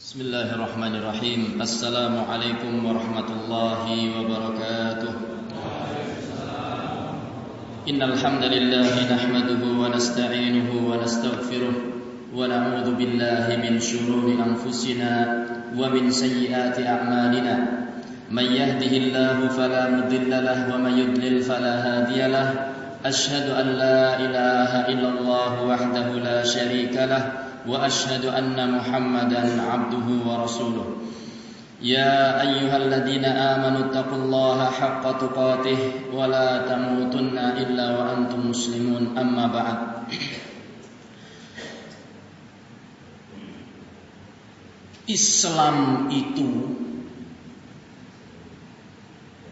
Bismillahirrahmanirrahim. Assalamualaikum warahmatullahi wabarakatuh. Innal hamdalillah nahmaduhu wa nasta'inuhu wa nastaghfiruh wa na'udzu billahi min shururi anfusina wa min sayyiati a'malina. May yahdihillahu fala mudilla lahu wa may yudlil fala hadiya lahu. Ashhadu an la ilaha illallah wahdahu la sharika lahu واشهد ان محمدا عبده ورسوله يا ايها الذين امنوا اتقوا الله حق تقاته ولا تموتن الا وانتم مسلمون اما بعد Islam itu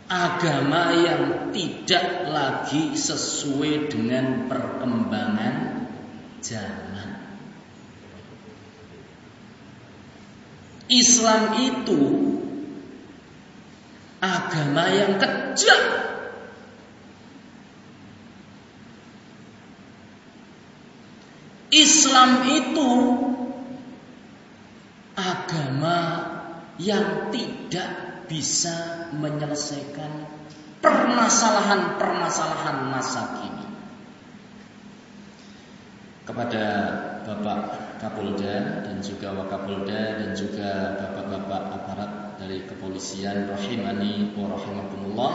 agama yang tidak lagi sesuai dengan perkembangan zaman. Islam itu agama yang kejam. Islam itu agama yang tidak bisa menyelesaikan permasalahan-permasalahan masa kini. Kepada Bapak Kapolda dan juga Wakapolda dan juga bapak-bapak aparat dari kepolisian rahimani wa rahimakumullah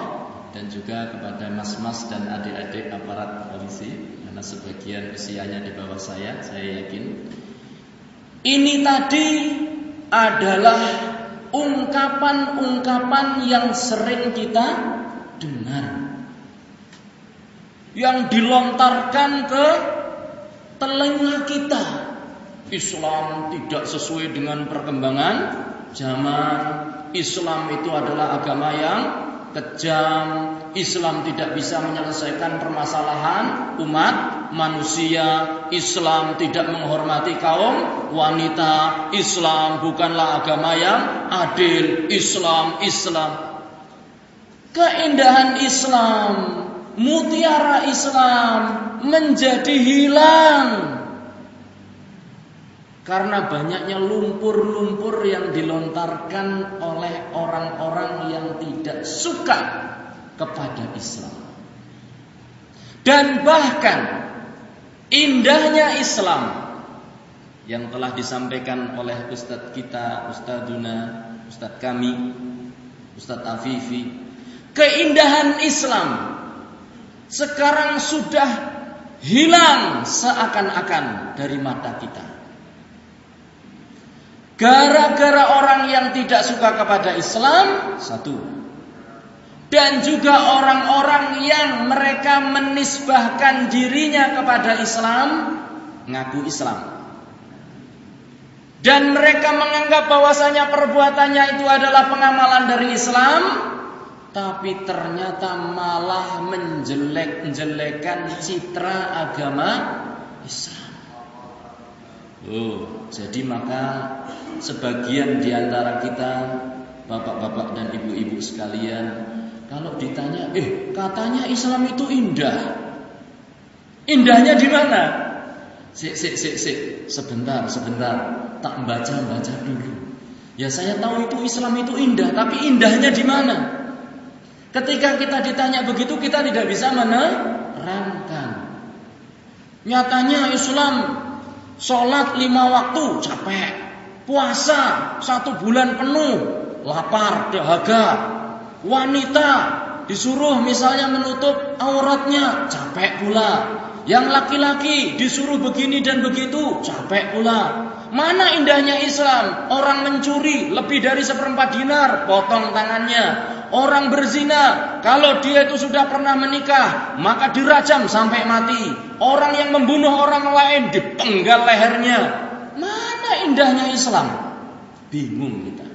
dan juga kepada mas-mas dan adik-adik aparat polisi karena sebagian usianya di bawah saya, saya yakin ini tadi adalah ungkapan-ungkapan yang sering kita dengar yang dilontarkan ke telinga kita. Islam tidak sesuai dengan perkembangan zaman. Islam itu adalah agama yang kejam. Islam tidak bisa menyelesaikan permasalahan umat manusia. Islam tidak menghormati kaum wanita. Islam bukanlah agama yang adil. Islam, Islam. Keindahan Islam, mutiara Islam menjadi hilang karena banyaknya lumpur-lumpur yang dilontarkan oleh orang-orang yang tidak suka kepada Islam. Dan bahkan indahnya Islam yang telah disampaikan oleh Ustadz kita, Ustadzuna, Ustadz kami, Ustadz Afifi. Keindahan Islam sekarang sudah hilang seakan-akan dari mata kita. Gara-gara orang yang tidak suka kepada Islam, satu. Dan juga orang-orang yang mereka menisbahkan dirinya kepada Islam, ngaku Islam. Dan mereka menganggap bahwasanya perbuatannya itu adalah pengamalan dari Islam, tapi ternyata malah menjelek-jelekan citra agama Islam. Oh, jadi maka sebagian di antara kita bapak-bapak dan ibu-ibu sekalian kalau ditanya, "Eh, katanya Islam itu indah." Indahnya di mana? Sik, sik, sik, sik. Sebentar, sebentar. Tak baca-baca dulu. Ya saya tahu itu Islam itu indah, tapi indahnya di mana? Ketika kita ditanya begitu kita tidak bisa menerangkan. Nyatanya Islam sholat lima waktu capek, puasa satu bulan penuh lapar dahaga, wanita disuruh misalnya menutup auratnya capek pula, yang laki-laki disuruh begini dan begitu capek pula. Mana indahnya Islam? Orang mencuri lebih dari seperempat dinar, potong tangannya. Orang berzina, kalau dia itu sudah pernah menikah, maka dirajam sampai mati. Orang yang membunuh orang lain dipenggal lehernya. Mana indahnya Islam? Bingung kita.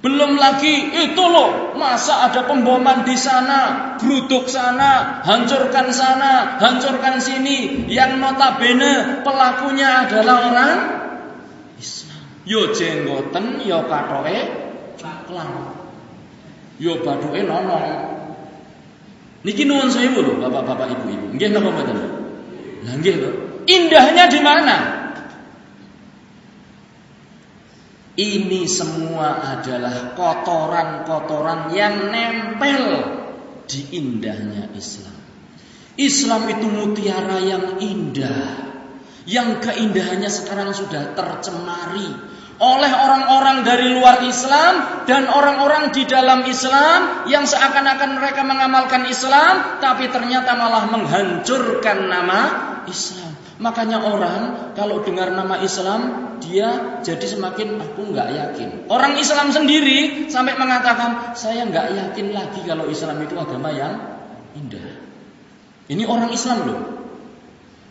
Belum lagi itu loh, masa ada pemboman di sana, geruduk sana, hancurkan sana, hancurkan sini. Yang notabene pelakunya adalah orang Islam. Yo jenggoten, yo katoke caklang. Yo baduke nonong. Niki nuwun sewu lho Bapak-bapak Ibu-ibu. Nggih napa mboten? Lah nggih lho. Indahnya di mana? Ini semua adalah kotoran-kotoran yang nempel di indahnya Islam. Islam itu mutiara yang indah, yang keindahannya sekarang sudah tercemari oleh orang-orang dari luar Islam dan orang-orang di dalam Islam yang seakan-akan mereka mengamalkan Islam tapi ternyata malah menghancurkan nama Islam. Makanya orang kalau dengar nama Islam dia jadi semakin aku nggak yakin. Orang Islam sendiri sampai mengatakan saya nggak yakin lagi kalau Islam itu agama yang indah. Ini orang Islam loh.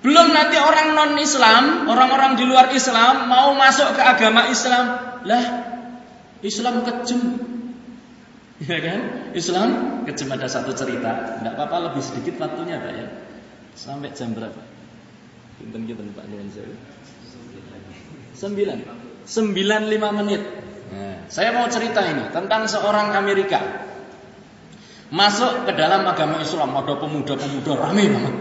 Belum nanti orang non Islam, orang-orang di luar Islam mau masuk ke agama Islam. Lah, Islam kejem. Ya kan? Islam kejem ada satu cerita. Enggak apa-apa lebih sedikit waktunya, Pak ya. Sampai jam berapa? Pinten kita Pak Nuan saya. Sembilan. Sembilan lima menit. Nah, saya mau cerita ini tentang seorang Amerika masuk ke dalam agama Islam. Ada pemuda-pemuda rame banget.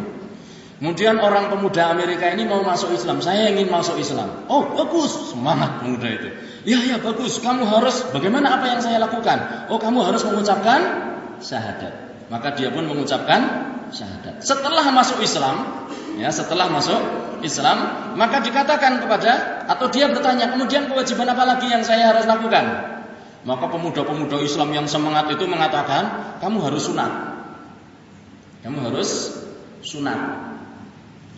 Kemudian orang pemuda Amerika ini mau masuk Islam. Saya ingin masuk Islam. Oh bagus, semangat pemuda itu. Ya ya bagus. Kamu harus. Bagaimana apa yang saya lakukan? Oh kamu harus mengucapkan syahadat. Maka dia pun mengucapkan syahadat. Setelah masuk Islam, ya setelah masuk Islam, maka dikatakan kepada atau dia bertanya, kemudian kewajiban apa lagi yang saya harus lakukan? Maka pemuda-pemuda Islam yang semangat itu mengatakan, kamu harus sunat. Kamu harus sunat.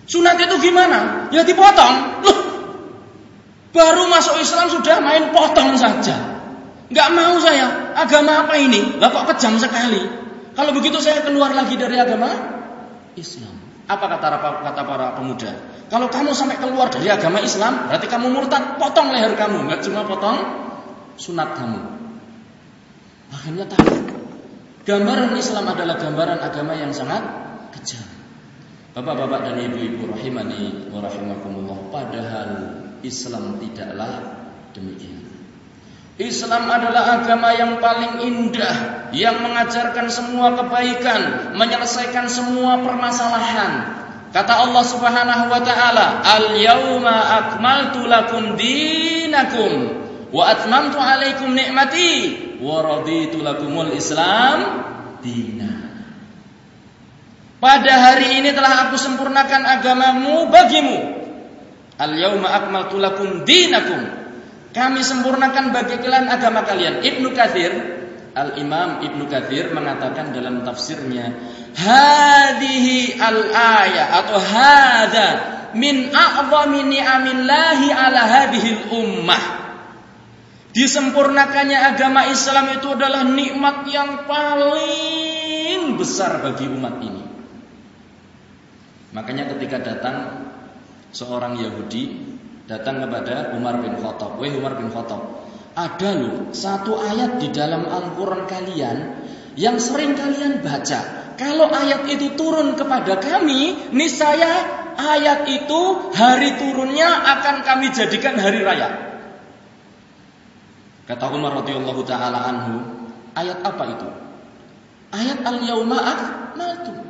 Sunat itu gimana? Ya dipotong. Loh, baru masuk Islam sudah main potong saja. Gak mau saya. Agama apa ini? Lah kok kejam sekali. Kalau begitu saya keluar lagi dari agama Islam. Apa kata kata para pemuda? Kalau kamu sampai keluar dari agama Islam, berarti kamu murtad, potong leher kamu, nggak cuma potong sunat kamu. Akhirnya tahu. Gambaran Islam adalah gambaran agama yang sangat kejam. Bapak-bapak dan ibu-ibu rahimani wa rahimakumullah, padahal Islam tidaklah demikian. Islam adalah agama yang paling indah yang mengajarkan semua kebaikan, menyelesaikan semua permasalahan. Kata Allah Subhanahu wa taala, "Al-yauma akmaltu lakum dinakum wa atmamtu alaikum ni'mati wa raditu lakumul Islam dinan." Pada hari ini telah aku sempurnakan agamamu bagimu. Al yauma akmaltu lakum dinakum. Kami sempurnakan bagi kalian agama kalian. Ibnu Katsir, Al Imam Ibnu Katsir mengatakan dalam tafsirnya, hadhihi al ayat atau hada min a'zami ni'amillahi ala hadhihi ummah. Disempurnakannya agama Islam itu adalah nikmat yang paling besar bagi umat ini. Makanya ketika datang seorang Yahudi datang kepada Umar bin Khattab, "Wahai Umar bin Khattab, ada loh satu ayat di dalam Al-Qur'an kalian yang sering kalian baca. Kalau ayat itu turun kepada kami, niscaya ayat itu hari turunnya akan kami jadikan hari raya." Kata Umar radhiyallahu taala anhu, ayat apa itu? Ayat al-yauma akmaltu.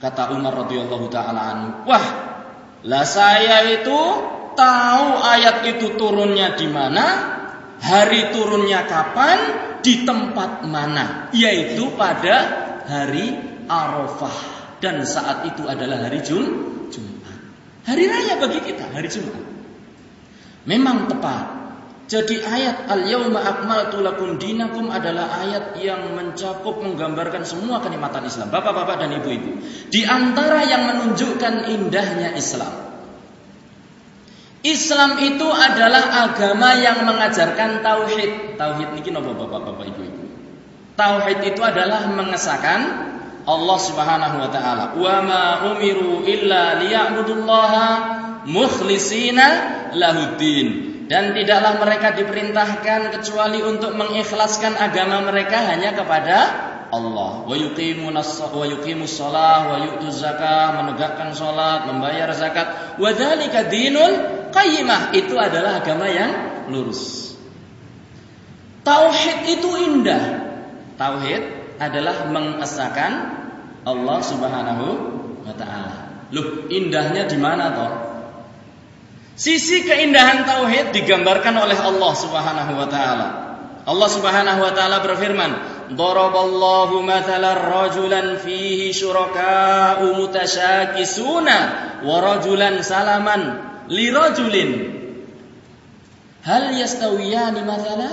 Kata Umar radhiyallahu taala anhu, "Wah, lah saya itu tahu ayat itu turunnya di mana, hari turunnya kapan, di tempat mana, yaitu pada hari Arafah dan saat itu adalah hari Jum Jumat. Hari raya bagi kita, hari Jumat. Memang tepat jadi ayat al-yauma akmaltu lakum dinakum adalah ayat yang mencakup menggambarkan semua kenikmatan Islam. Bapak-bapak dan ibu-ibu. Di antara yang menunjukkan indahnya Islam. Islam itu adalah agama yang mengajarkan tauhid. Tauhid niki napa Bapak-bapak ibu-ibu? Tauhid itu adalah mengesahkan Allah Subhanahu wa taala. Wa ma umiru illa liya'budullaha mukhlisina lahuddin dan tidaklah mereka diperintahkan kecuali untuk mengikhlaskan agama mereka hanya kepada Allah. Wa yuqimus shalah wa yu'tuz zakah, menegakkan salat, membayar zakat. Wa dzalika dinul qayyimah. Itu adalah agama yang lurus. Tauhid itu indah. Tauhid adalah mengesahkan Allah Subhanahu wa taala. Loh, indahnya di mana toh? Sisi keindahan tauhid digambarkan oleh Allah Subhanahu wa taala. Allah Subhanahu wa taala berfirman, "Daraballahu mathalan rajulan fihi syuraka'u mutasyakisuna wa rajulan salaman li rajulin." Hal yastawiyani mathala?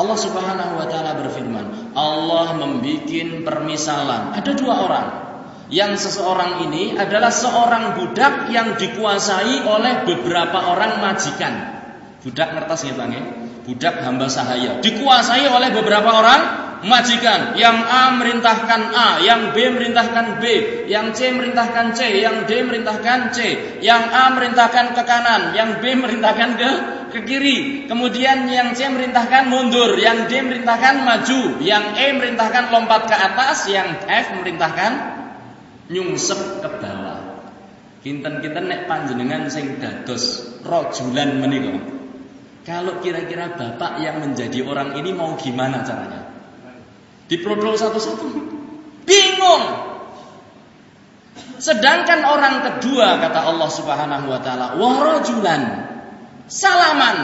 Allah Subhanahu wa taala berfirman, Allah membikin permisalan. Ada dua orang yang seseorang ini adalah seorang budak yang dikuasai oleh beberapa orang majikan. Budak ngertas ya Bang ya? Budak hamba sahaya. Dikuasai oleh beberapa orang majikan. Yang A merintahkan A, yang B merintahkan B, yang C merintahkan C, yang D merintahkan C, yang A merintahkan ke kanan, yang B merintahkan ke ke kiri. Kemudian yang C merintahkan mundur, yang D merintahkan maju, yang E merintahkan lompat ke atas, yang F merintahkan nyungsep ke bawah. Kinten-kinten nek panjenengan sing dados rojulan menika. Kalau kira-kira bapak yang menjadi orang ini mau gimana caranya? Diprotol satu-satu. Bingung. Sedangkan orang kedua kata Allah Subhanahu wa taala, warajulan salaman,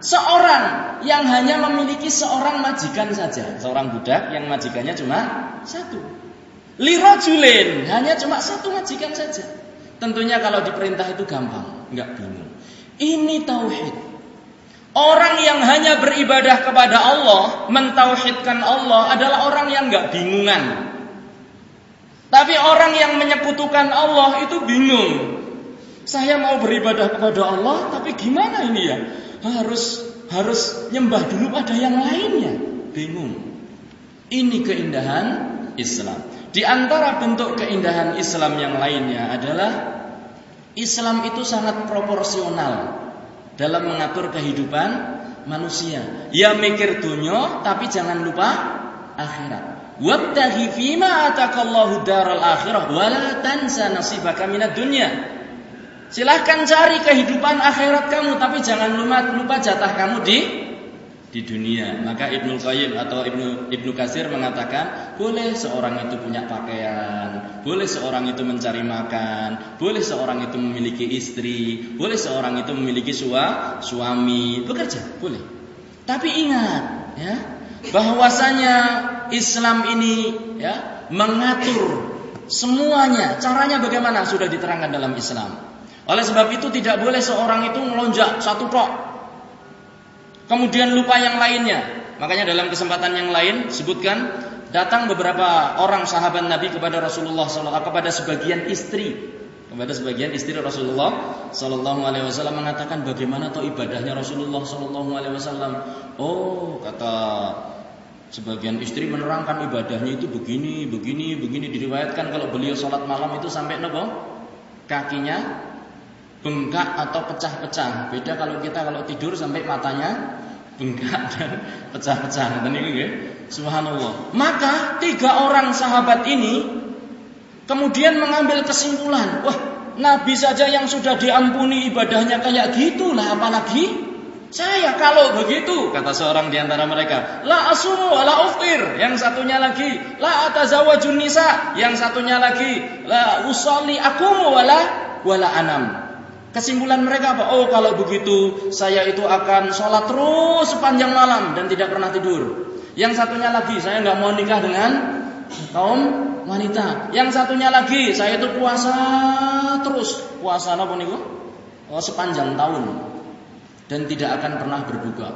seorang yang hanya memiliki seorang majikan saja, seorang budak yang majikannya cuma satu. Lirojulin hanya cuma satu majikan saja. Tentunya kalau diperintah itu gampang, nggak bingung. Ini tauhid. Orang yang hanya beribadah kepada Allah, mentauhidkan Allah adalah orang yang nggak bingungan. Tapi orang yang menyekutukan Allah itu bingung. Saya mau beribadah kepada Allah, tapi gimana ini ya? Harus harus nyembah dulu pada yang lainnya. Bingung. Ini keindahan Islam. Di antara bentuk keindahan Islam yang lainnya adalah Islam itu sangat proporsional dalam mengatur kehidupan manusia. Ya mikir dunia tapi jangan lupa akhirat. Wabtaghi fima atakallahu daral akhirah wala tansa nasibaka minad dunya. Silahkan cari kehidupan akhirat kamu tapi jangan lupa lupa jatah kamu di di dunia. Maka Ibnu Qayyim atau Ibnu Ibnu Kasir mengatakan, boleh seorang itu punya pakaian, boleh seorang itu mencari makan, boleh seorang itu memiliki istri, boleh seorang itu memiliki sua, suami, bekerja, boleh. Tapi ingat, ya, bahwasanya Islam ini ya mengatur semuanya. Caranya bagaimana sudah diterangkan dalam Islam. Oleh sebab itu tidak boleh seorang itu melonjak satu tok kemudian lupa yang lainnya. Makanya dalam kesempatan yang lain sebutkan datang beberapa orang sahabat Nabi kepada Rasulullah SAW kepada sebagian istri kepada sebagian istri Rasulullah Sallallahu Alaihi Wasallam mengatakan bagaimana tuh ibadahnya Rasulullah Sallallahu Alaihi Wasallam. Oh kata sebagian istri menerangkan ibadahnya itu begini, begini, begini diriwayatkan kalau beliau sholat malam itu sampai nopo kakinya bengkak atau pecah-pecah. Beda kalau kita kalau tidur sampai matanya bengkak dan pecah-pecah. Dan ini ya, subhanallah. Maka tiga orang sahabat ini kemudian mengambil kesimpulan, wah Nabi saja yang sudah diampuni ibadahnya kayak gitulah apalagi saya kalau begitu kata seorang di antara mereka, la asumu la uftir, yang satunya lagi la atazawajun nisa, yang satunya lagi la usalli akumu wala wala anam. Kesimpulan mereka apa? Oh kalau begitu saya itu akan sholat terus sepanjang malam dan tidak pernah tidur. Yang satunya lagi saya nggak mau nikah dengan kaum wanita. Yang satunya lagi saya itu puasa terus puasa apa nih Oh sepanjang tahun dan tidak akan pernah berbuka.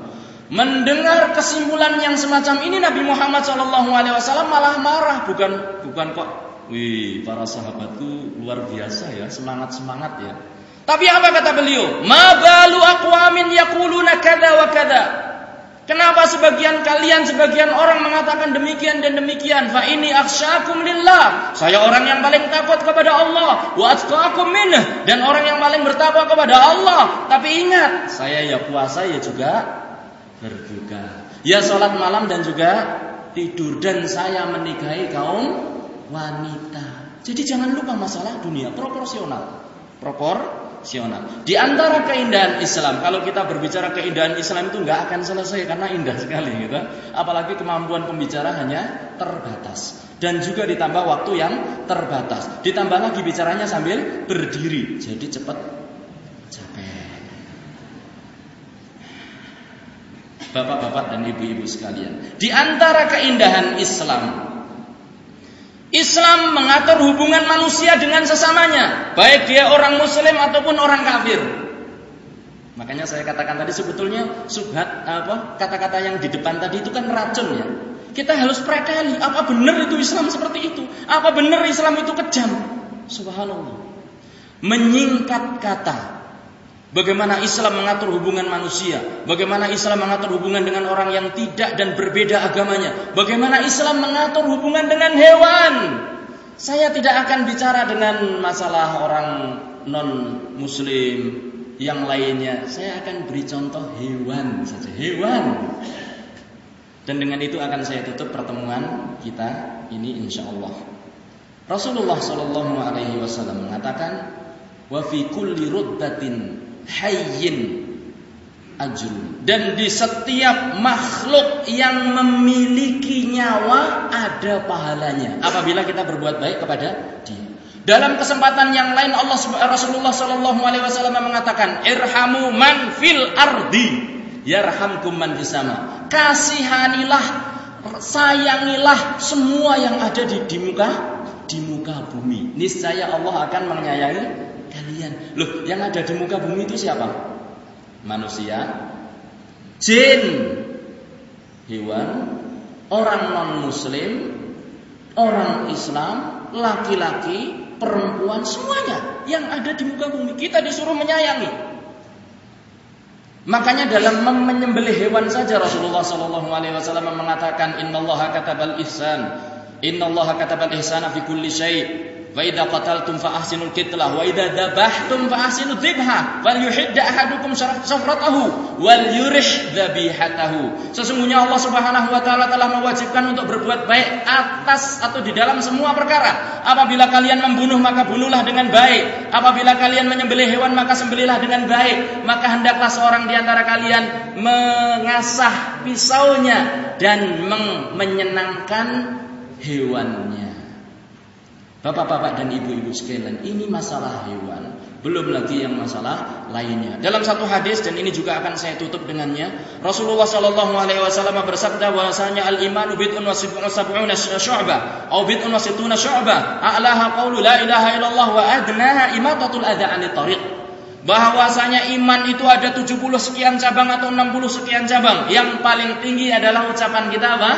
Mendengar kesimpulan yang semacam ini Nabi Muhammad SAW malah marah bukan bukan kok. Wih para sahabatku luar biasa ya semangat semangat ya. Tapi apa kata beliau? Ma balu aqwamin yaquluna kada wa kada. Kenapa sebagian kalian, sebagian orang mengatakan demikian dan demikian? Fa ini aksyakum lillah. Saya orang yang paling takut kepada Allah. Wa atqakum minah. Dan orang yang paling bertakwa kepada Allah. Tapi ingat, saya ya puasa ya juga berbuka. Ya sholat malam dan juga tidur. Dan saya menikahi kaum wanita. Jadi jangan lupa masalah dunia proporsional. Propor Sional. Di antara keindahan Islam, kalau kita berbicara keindahan Islam itu nggak akan selesai karena indah sekali gitu. Apalagi kemampuan pembicara hanya terbatas dan juga ditambah waktu yang terbatas. Ditambah lagi bicaranya sambil berdiri, jadi cepat capek. Bapak-bapak dan ibu-ibu sekalian, di antara keindahan Islam Islam mengatur hubungan manusia dengan sesamanya, baik dia orang muslim ataupun orang kafir. Makanya saya katakan tadi sebetulnya subhat apa kata-kata yang di depan tadi itu kan racun ya. Kita harus prekali apa benar itu Islam seperti itu? Apa benar Islam itu kejam? Subhanallah. Menyingkat kata Bagaimana Islam mengatur hubungan manusia, bagaimana Islam mengatur hubungan dengan orang yang tidak dan berbeda agamanya, bagaimana Islam mengatur hubungan dengan hewan. Saya tidak akan bicara dengan masalah orang non-muslim yang lainnya. Saya akan beri contoh hewan saja, hewan. Dan dengan itu akan saya tutup pertemuan kita ini insya Allah. Rasulullah Shallallahu Alaihi Wasallam mengatakan, wa fi kulli ruddatin hayyin ajrun. Dan di setiap makhluk yang memiliki nyawa ada pahalanya apabila kita berbuat baik kepada dia. Dalam kesempatan yang lain Allah Rasulullah Shallallahu alaihi wasallam mengatakan, "Irhamu man fil ardi, yarhamkum man sama." Kasihanilah, sayangilah semua yang ada di, di muka di muka bumi. Niscaya Allah akan menyayangi kalian. Loh, yang ada di muka bumi itu siapa? Manusia, jin, hewan, orang non-muslim, orang Islam, laki-laki, perempuan, semuanya yang ada di muka bumi. Kita disuruh menyayangi. Makanya dalam menyembelih hewan saja Rasulullah Shallallahu Alaihi Wasallam mengatakan Inna Allah katabal ihsan Inna Allah katabal ihsana fi kulli syai' Wa idza qataltum fa ahsinul qitlah wa idza dzabhtum fa ahsinudz dzibha wal yuhidda ahadukum syafratahu wal yurih dzabihatahu. Sesungguhnya Allah Subhanahu wa taala telah mewajibkan untuk berbuat baik atas atau di dalam semua perkara. Apabila kalian membunuh maka bunuhlah dengan baik. Apabila kalian menyembelih hewan maka sembelihlah dengan baik. Maka hendaklah seorang di antara kalian mengasah pisaunya dan menyenangkan hewannya. Bapak-bapak dan ibu-ibu sekalian, ini masalah hewan. Belum lagi yang masalah lainnya. Dalam satu hadis dan ini juga akan saya tutup dengannya, Rasulullah Shallallahu alaihi wasallam bersabda bahwasanya al-imanu bid'un wa sab'una syu'bah bid'un wa sittuna syu'bah. A'laha qawlu la ilaha illallah wa adnaha imatatul adha 'anil tariq. Bahwasanya iman itu ada 70 sekian cabang atau 60 sekian cabang. Yang paling tinggi adalah ucapan kita apa?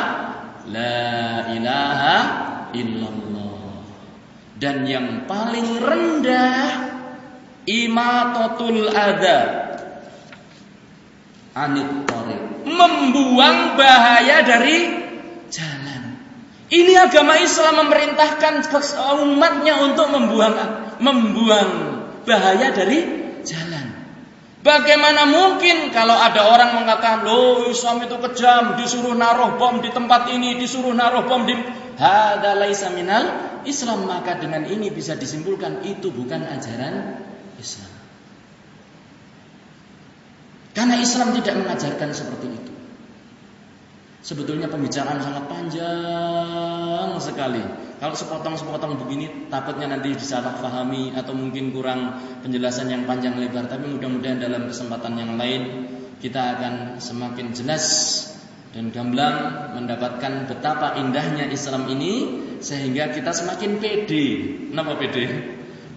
La ilaha illallah dan yang paling rendah imatatul ada anit membuang bahaya dari jalan. Ini agama Islam memerintahkan umatnya untuk membuang membuang bahaya dari jalan. Bagaimana mungkin kalau ada orang mengatakan, "Loh, Islam itu kejam, disuruh naruh bom di tempat ini, disuruh naruh bom di hada laisa minal Islam maka dengan ini bisa disimpulkan itu bukan ajaran Islam. Karena Islam tidak mengajarkan seperti itu. Sebetulnya pembicaraan sangat panjang sekali. Kalau sepotong-sepotong begini takutnya nanti disalah pahami atau mungkin kurang penjelasan yang panjang lebar. Tapi mudah-mudahan dalam kesempatan yang lain kita akan semakin jelas dan gamblang mendapatkan betapa indahnya Islam ini sehingga kita semakin pede. Kenapa pede?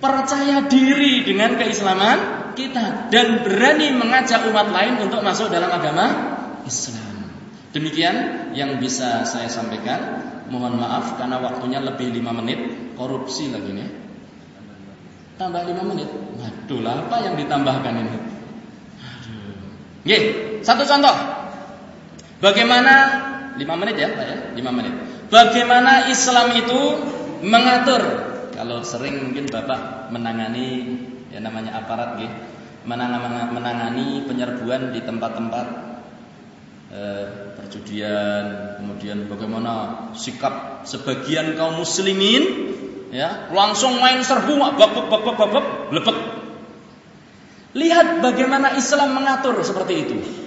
Percaya diri dengan keislaman kita dan berani mengajak umat lain untuk masuk dalam agama Islam. Demikian yang bisa saya sampaikan. Mohon maaf karena waktunya lebih 5 menit. Korupsi lagi nih. Tambah 5 menit. Waduh, apa yang ditambahkan ini? Aduh. Satu contoh. Bagaimana 5 menit ya, Pak ya? 5 menit. Bagaimana Islam itu mengatur kalau sering mungkin Bapak menangani ya namanya aparat gitu, menangani penyerbuan di tempat-tempat eh, perjudian, kemudian bagaimana sikap sebagian kaum muslimin ya langsung main serbu babak babak babak lepek. Lihat bagaimana Islam mengatur seperti itu.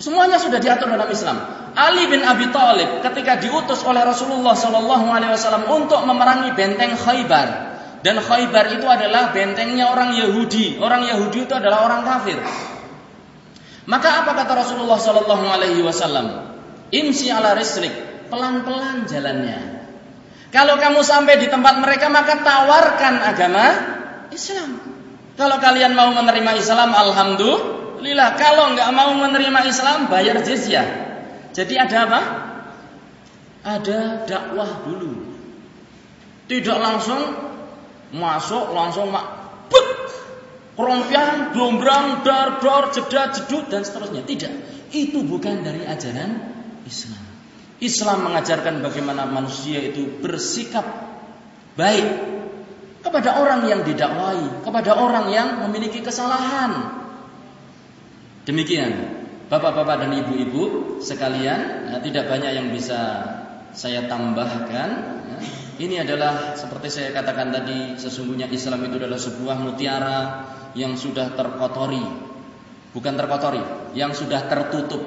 Semuanya sudah diatur dalam Islam. Ali bin Abi Thalib ketika diutus oleh Rasulullah Shallallahu Alaihi Wasallam untuk memerangi benteng Khaybar dan Khaybar itu adalah bentengnya orang Yahudi. Orang Yahudi itu adalah orang kafir. Maka apa kata Rasulullah Shallallahu Alaihi Wasallam? Imsi ala rislik, pelan-pelan jalannya. Kalau kamu sampai di tempat mereka maka tawarkan agama Islam. Kalau kalian mau menerima Islam, alhamdulillah. Kalau nggak mau menerima Islam, bayar jizyah. Jadi ada apa? Ada dakwah dulu. Tidak langsung masuk, langsung mak but, kerompian, dombrang, dar, dor, jeda, jedut dan seterusnya. Tidak. Itu bukan dari ajaran Islam. Islam mengajarkan bagaimana manusia itu bersikap baik kepada orang yang didakwai, kepada orang yang memiliki kesalahan. Demikian, Bapak-bapak dan ibu-ibu sekalian, ya, tidak banyak yang bisa saya tambahkan. Ya. Ini adalah seperti saya katakan tadi, sesungguhnya Islam itu adalah sebuah mutiara yang sudah terkotori, bukan terkotori, yang sudah tertutup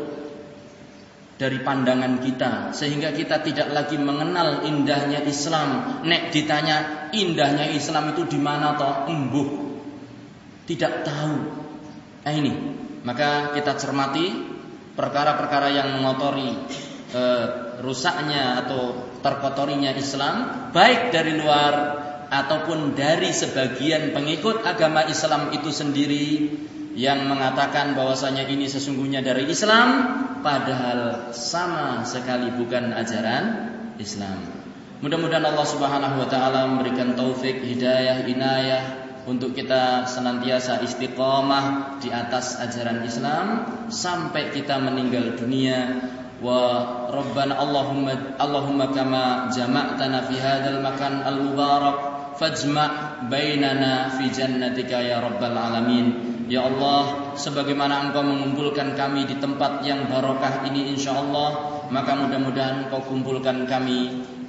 dari pandangan kita sehingga kita tidak lagi mengenal indahnya Islam. Nek ditanya indahnya Islam itu di mana toh? Embuh. Tidak tahu. Nah ini, maka kita cermati perkara-perkara yang mengotori e, rusaknya atau terkotorinya Islam baik dari luar ataupun dari sebagian pengikut agama Islam itu sendiri yang mengatakan bahwasanya ini sesungguhnya dari Islam padahal sama sekali bukan ajaran Islam. Mudah-mudahan Allah Subhanahu wa taala memberikan taufik, hidayah, inayah untuk kita senantiasa istiqomah di atas ajaran Islam sampai kita meninggal dunia. Wa rabbana Allahumma Allahumma kama jama'tana fi hadzal makan al mubarak fajma' bainana fi jannatika ya rabbal alamin. Ya Allah, sebagaimana Engkau mengumpulkan kami di tempat yang barokah ini insya Allah, maka mudah-mudahan Engkau kumpulkan kami